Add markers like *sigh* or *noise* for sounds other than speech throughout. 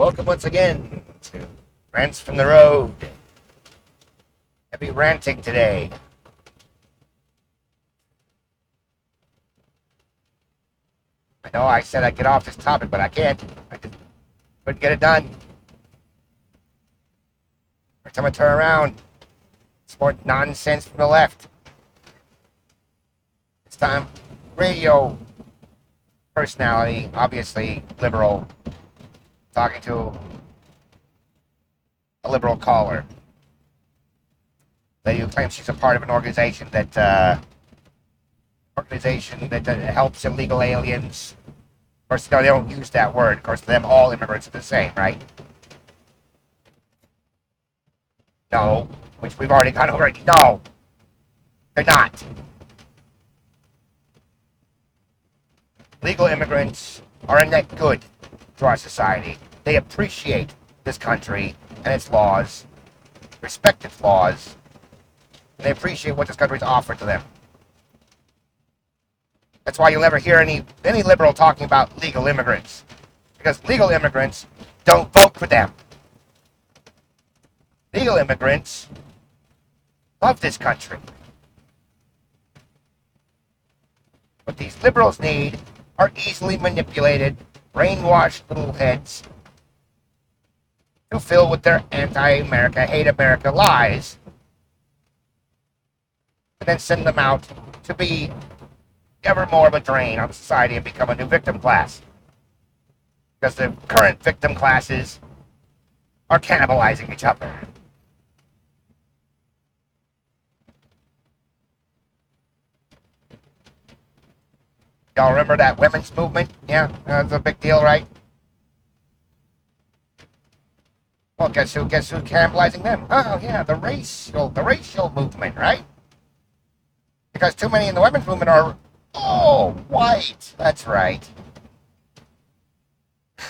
welcome once again to Rants from the Road. Heavy ranting today. I know I said I'd get off this topic, but I can't. I just couldn't get it done. Every time I turn around, it's more nonsense from the left. This time, radio personality, obviously liberal, talking to a liberal caller. that who claims she's a part of an organization that uh, organization that uh, helps illegal aliens. Of course, no, they don't use that word. Of course, to them, all immigrants are the same, right? No, which we've already gone over. No, they're not. Legal immigrants are a net good to our society. They appreciate this country and its laws, respect its laws, and they appreciate what this country's offered to them. That's why you'll never hear any any liberal talking about legal immigrants, because legal immigrants don't vote for them. Legal immigrants love this country. What these liberals need are easily manipulated, brainwashed little heads to fill with their anti-America, hate America lies, and then send them out to be ever more of a drain on society and become a new victim class. Because the current victim classes are cannibalizing each other. Y'all remember that women's movement? Yeah, that's a big deal, right? Well, guess who? Guess who's cannibalizing them? Oh, yeah, the racial, the racial movement, right? Because too many in the women's movement are, oh, white. That's right. *laughs*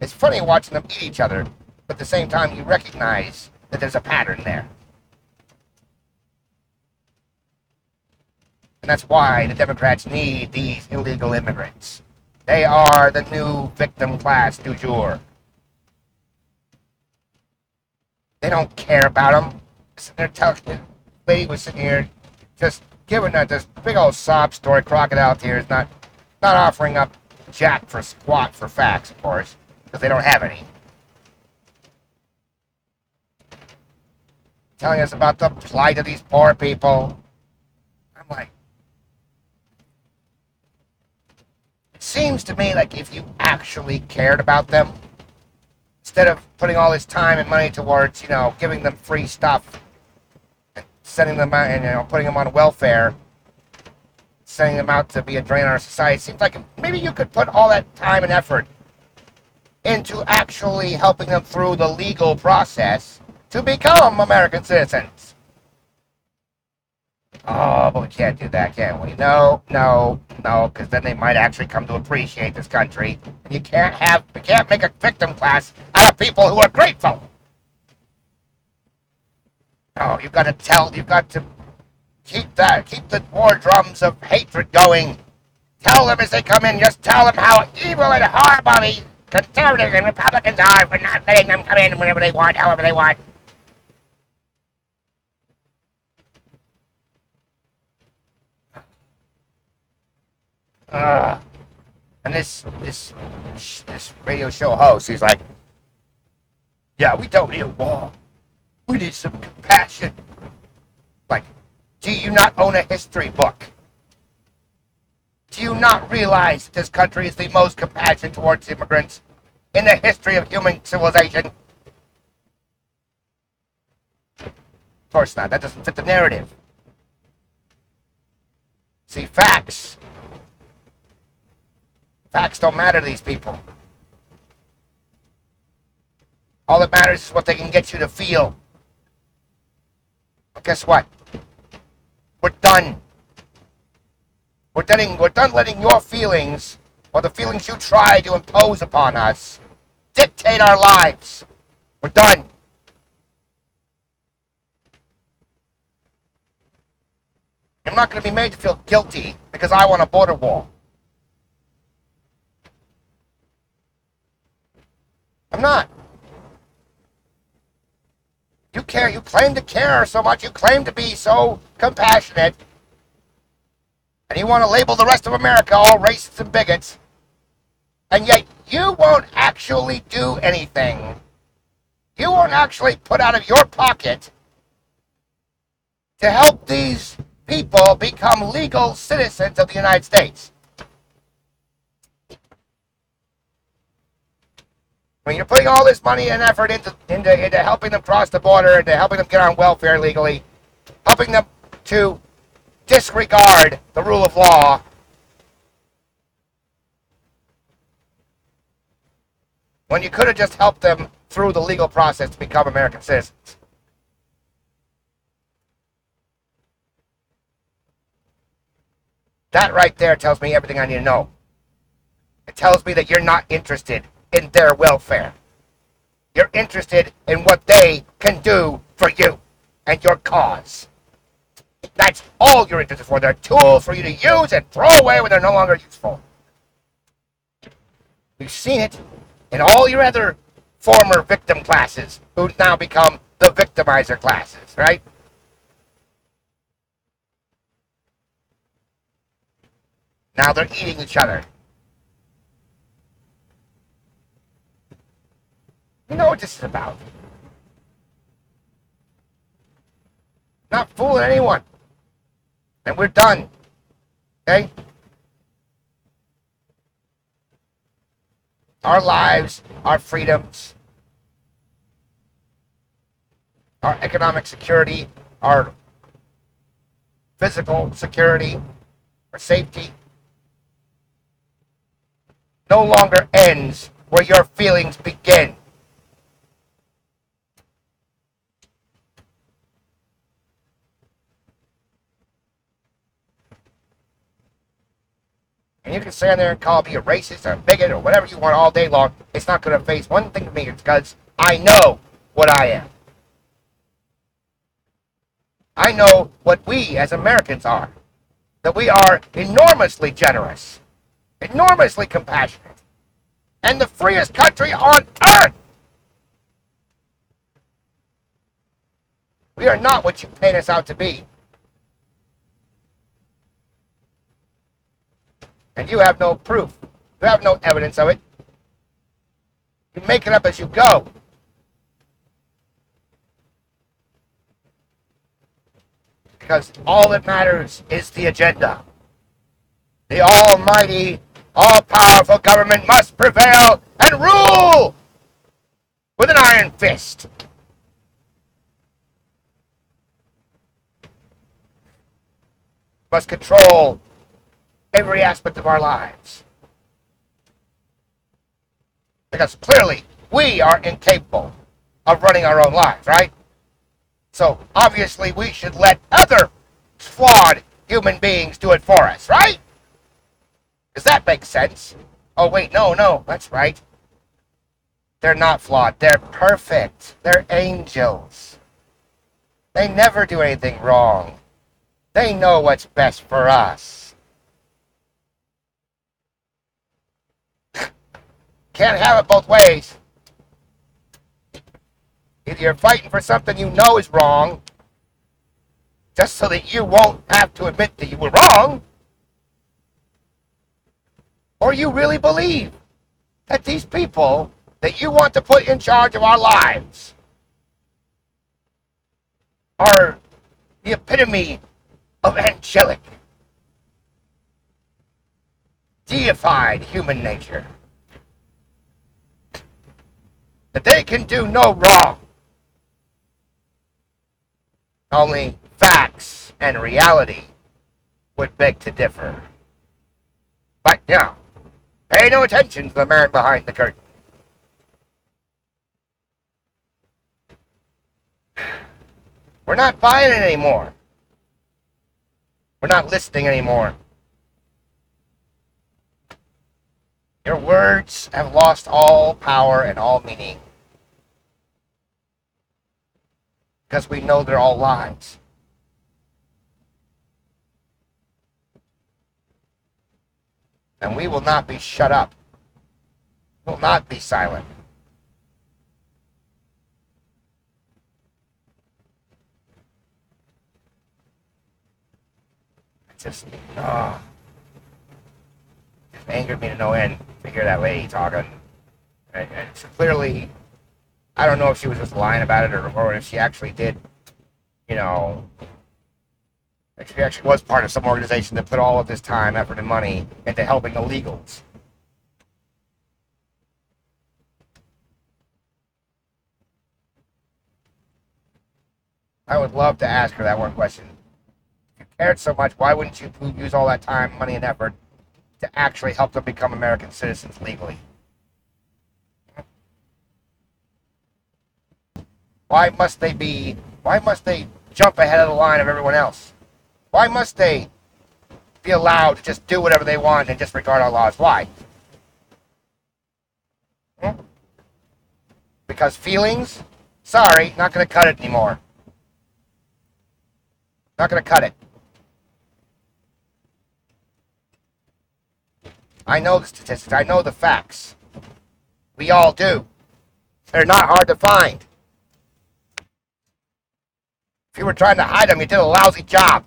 it's funny watching them eat each other, but at the same time, you recognize that there's a pattern there. And that's why the Democrats need these illegal immigrants. They are the new victim class du jour. They don't care about them. They're telling the lady was sitting here just giving us this big old sob story, crocodile tears, not not offering up jack for squat for facts, of course, because they don't have any. Telling us about the plight of these poor people. I'm like, it seems to me like if you actually cared about them, instead of putting all this time and money towards, you know, giving them free stuff sending them out and, you know, putting them on welfare, sending them out to be a drain on our society, seems like maybe you could put all that time and effort into actually helping them through the legal process to become American citizens. Oh, but we can't do that, can we? No, no, no, because then they might actually come to appreciate this country. And you can't have, you can't make a victim class out of people who are grateful. No, you've got to tell, you've got to keep that, keep the war drums of hatred going. Tell them as they come in, just tell them how evil and horrible the conservatives and Republicans are for not letting them come in whenever they want, however they want. Uh, and this this this radio show host, he's like, "Yeah, we don't need a wall. We need some compassion." Like, do you not own a history book? Do you not realize this country is the most compassionate towards immigrants in the history of human civilization? Of course not. That doesn't fit the narrative. See, facts Facts don't matter to these people. All that matters is what they can get you to feel. But guess what? We're done. We're done, we're done letting your feelings, or the feelings you try to impose upon us, dictate our lives. We're done. I'm not going to be made to feel guilty because I want a border wall. I'm not. You care, you claim to care so much, you claim to be so compassionate, and you want to label the rest of America all racists and bigots, and yet you won't actually do anything. You won't actually put out of your pocket to help these people become legal citizens of the United States. Mean, you're putting all this money and effort into, into, into helping them cross the border, into helping them get on welfare legally, helping them to disregard the rule of law. When you could have just helped them through the legal process to become American citizens. That right there tells me everything I need to know. It tells me that you're not interested in their welfare. You're interested in what they can do for you and your cause. That's all you're interested for. They're tools for you to use and throw away when they're no longer useful. We've seen it in all your other former victim classes who now become the victimizer classes, right? Now they're eating each other. You know what this is about. Not fooling anyone. And we're done. Okay? Our lives, our freedoms, our economic security, our physical security, our safety no longer ends where your feelings begin. And you can stand there and call me a racist or a bigot or whatever you want all day long. It's not going to face one thing to me. It's because I know what I am. I know what we as Americans are. That we are enormously generous, enormously compassionate, and the freest country on earth. We are not what you paint us out to be. And you have no proof. You have no evidence of it. You make it up as you go. Because all that matters is the agenda. The almighty, all powerful government must prevail and rule with an iron fist. Must control every aspect of our lives. Because clearly, we are incapable of running our own lives, right? So obviously, we should let other flawed human beings do it for us, right? Does that make sense? Oh, wait, no, no, that's right. They're not flawed. They're perfect. They're angels. They never do anything wrong. They know what's best for us. Can't have it both ways. Either you're fighting for something you know is wrong, just so that you won't have to admit that you were wrong, or you really believe that these people that you want to put in charge of our lives are the epitome of angelic, deified human nature that they can do no wrong. Only facts and reality would beg to differ. But no, pay no attention to the man behind the curtain. We're not buying it anymore. We're not listening anymore. Your words have lost all power and all meaning. because we know they're all lies. And we will not be shut up, will not be silent. It just, oh, it just angered me to no end Figure that lady talking. And, and so clearly, I don't know if she was just lying about it or, or if she actually did, you know, if she actually was part of some organization that put all of this time, effort, and money into helping illegals. I would love to ask her that one question. If you cared so much, why wouldn't you use all that time, money, and effort to actually help them become American citizens legally? Why must they be, why must they jump ahead of the line of everyone else? Why must they be allowed to just do whatever they want and disregard our laws? Why? Hmm? Because feelings? Sorry, not going to cut it anymore. Not going to cut it. I know the statistics. I know the facts. We all do. They're not hard to find. You were trying to hide them, you did a lousy job.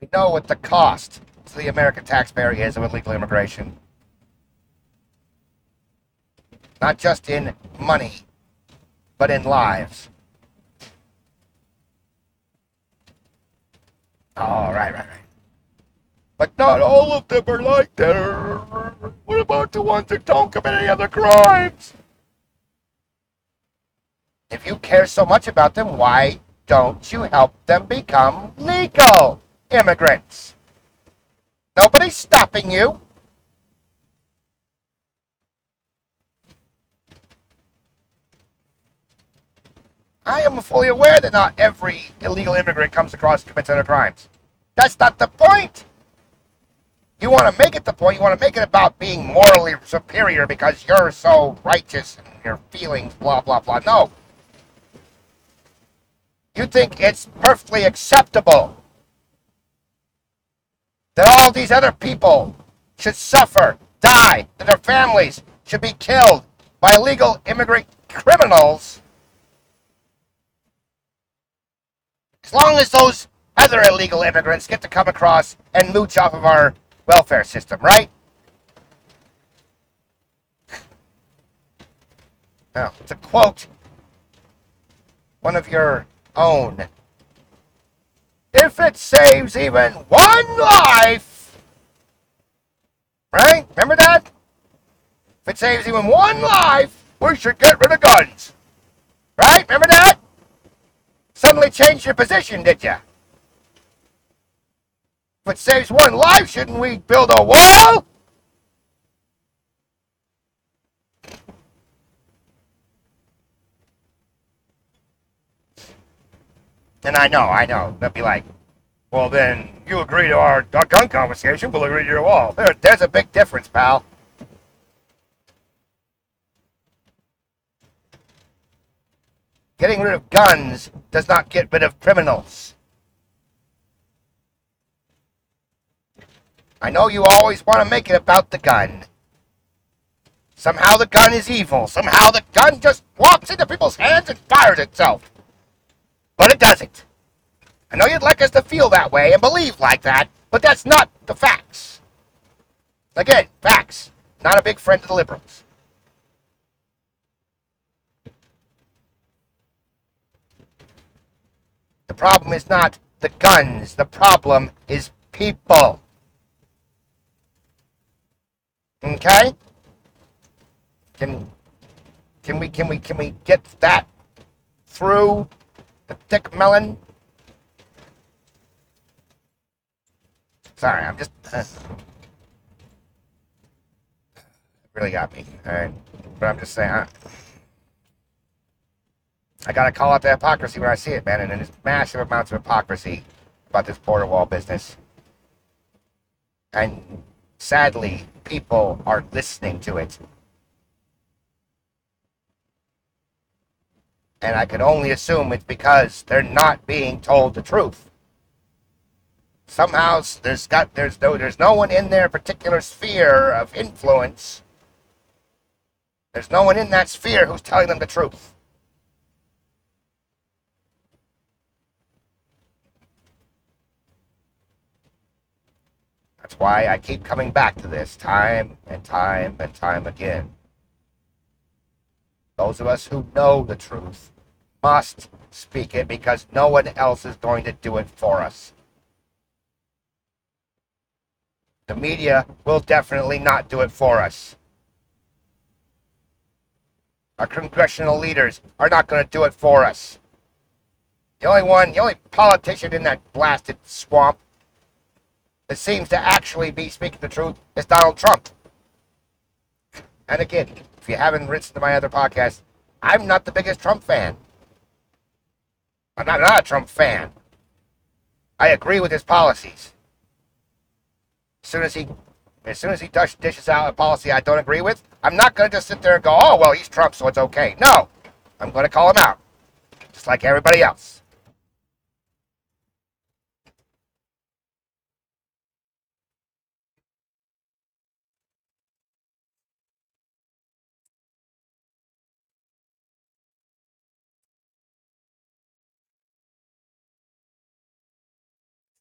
We know what the cost to the American taxpayer is of illegal immigration. Not just in money, but in lives. Oh, right, right, right. But not all of them are like that. What about the ones that don't commit any other crimes? If you care so much about them, why don't you help them become legal immigrants? Nobody's stopping you. I am fully aware that not every illegal immigrant comes across commits other crimes. That's not the point. You want to make it the point. You want to make it about being morally superior because you're so righteous and your feelings, blah, blah, blah. No. You think it's perfectly acceptable that all these other people should suffer, die, that their families should be killed by illegal immigrant criminals As long as those other illegal immigrants get to come across and mooch off of our welfare system, right? Now, to quote one of your own, if it saves even one life, right? Remember that? If it saves even one life, we should get rid of guns. Right? Remember that? suddenly changed your position, did you? If it saves one life, shouldn't we build a wall? And I know, I know. They'll be like, well, then you agree to our, gun confiscation, we'll agree to your wall. There, there's a big difference, pal. Getting rid of guns does not get rid of criminals. I know you always want to make it about the gun. Somehow the gun is evil. Somehow the gun just walks into people's hands and fires itself. But it doesn't. I know you'd like us to feel that way and believe like that, but that's not the facts. Again, facts. Not a big friend of the liberals. The problem is not the guns. The problem is people. Okay? Can can we can we can we get that through the thick melon? Sorry, I'm just uh, really got me. All right, but I'm just saying. I, I gotta call out the hypocrisy when I see it, man. And there's massive amounts of hypocrisy about this border wall business. And sadly, people are listening to it. And I can only assume it's because they're not being told the truth. Somehow there's got there's no there's no one in their particular sphere of influence There's no one in that sphere who's telling them the truth. That's why I keep coming back to this time and time and time again. Those of us who know the truth must speak it because no one else is going to do it for us. The media will definitely not do it for us. Our congressional leaders are not going to do it for us. The only one, the only politician in that blasted swamp that seems to actually be speaking the truth is Donald Trump. And again, if you haven't listened to my other podcast, I'm not the biggest Trump fan. I'm not, not a Trump fan. I agree with his policies. As soon as he, as soon as he dishes out a policy I don't agree with, I'm not going to just sit there and go, "Oh well, he's Trump, so it's okay." No, I'm going to call him out, just like everybody else.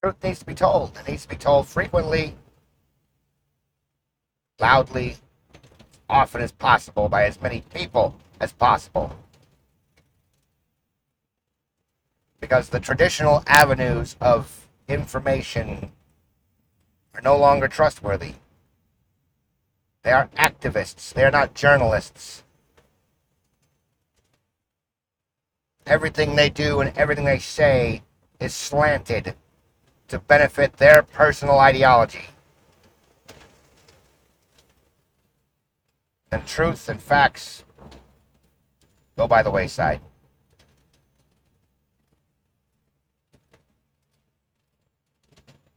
Truth needs to be told. It needs to be told frequently, loudly, often as possible by as many people as possible. Because the traditional avenues of information are no longer trustworthy. They are activists, they are not journalists. Everything they do and everything they say is slanted to benefit their personal ideology. And truth and facts go by the wayside.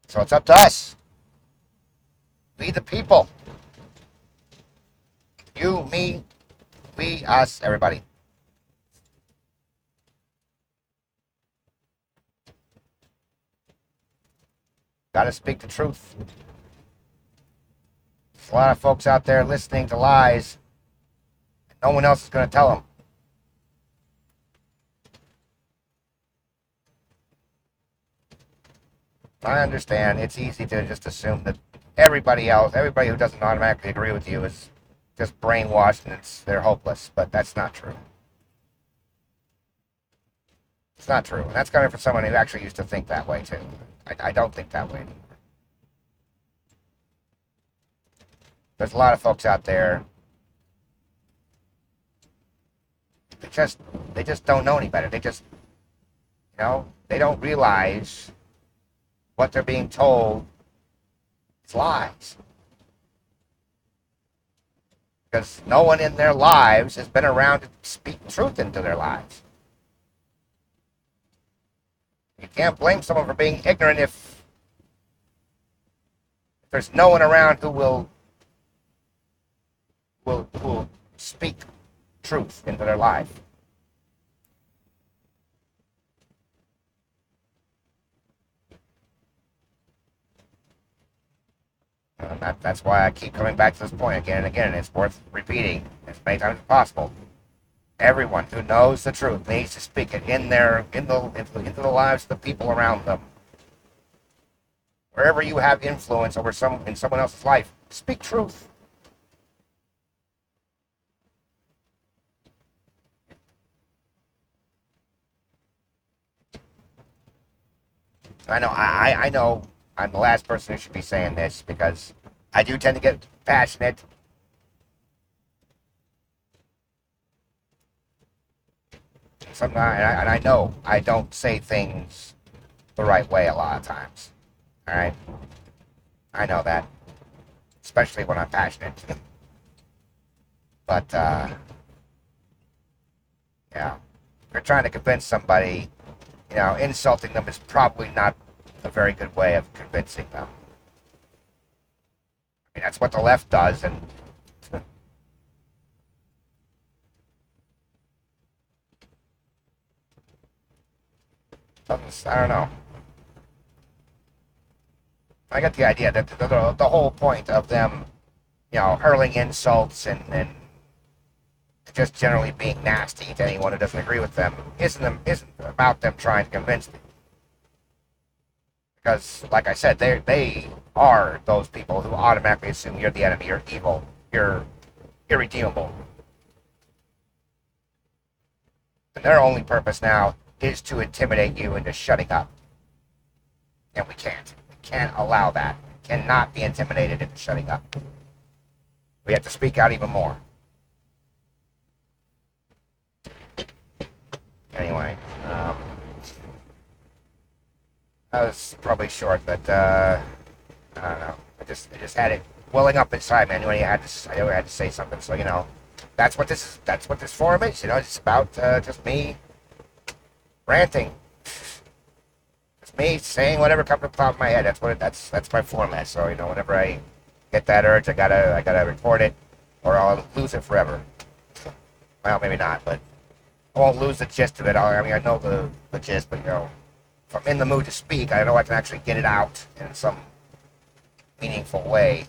So it's up to us. We the people. You, me, we, us, everybody. Got to speak the truth. There's a lot of folks out there listening to lies. No one else is going to tell them. I understand. It's easy to just assume that everybody else, everybody who doesn't automatically agree with you, is just brainwashed and it's they're hopeless. But that's not true. It's not true. And that's coming from someone who actually used to think that way too. I, I don't think that way. There's a lot of folks out there. They just they just don't know any better. They just you know, they don't realize what they're being told is lies. Because no one in their lives has been around to speak truth into their lives. You can't blame someone for being ignorant if, there's no one around who will will will speak truth into their life. Uh, that, that's why I keep coming back to this point again and again. It's worth repeating as many times as possible everyone who knows the truth needs to speak it in their in the into, the lives of the people around them. Wherever you have influence over some in someone else's life, speak truth. I know I, I know I'm the last person who should be saying this because I do tend to get passionate sometimes, and I, know I don't say things the right way a lot of times. All right, I know that, especially when I'm passionate. but uh, yeah, you're trying to convince somebody, you know, insulting them is probably not a very good way of convincing them. I mean, that's what the left does, and I don't know. I got the idea that the, the, the whole point of them, you know, hurling insults and, and just generally being nasty to anyone who doesn't agree with them isn't them isn't about them trying to convince them. Because, like I said, they they are those people who automatically assume you're the enemy, you're evil, you're irredeemable. And their only purpose now is to intimidate you into shutting up. And we can't. We can't allow that. We cannot be intimidated into shutting up. We have to speak out even more. Anyway, um, that was probably short, but uh, I don't know. I just I just had it welling up inside, me. Knew I had to I had to say something. So you know, that's what this that's what this forum is. You know, it's about uh, just me ranting. It's me saying whatever comes to the top of my head. That's what it, that's that's my format. So you know, whenever I get that urge, I gotta I gotta record it, or I'll lose it forever. Well, maybe not, but I won't lose the gist of it. I mean, I know the the gist, but you know, if I'm in the mood to speak, I know I can actually get it out in some meaningful way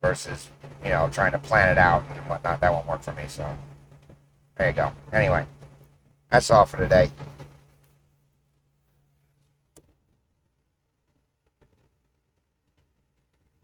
versus you know trying to plan it out and whatnot. That won't work for me. So there you go. Anyway, that's all for today.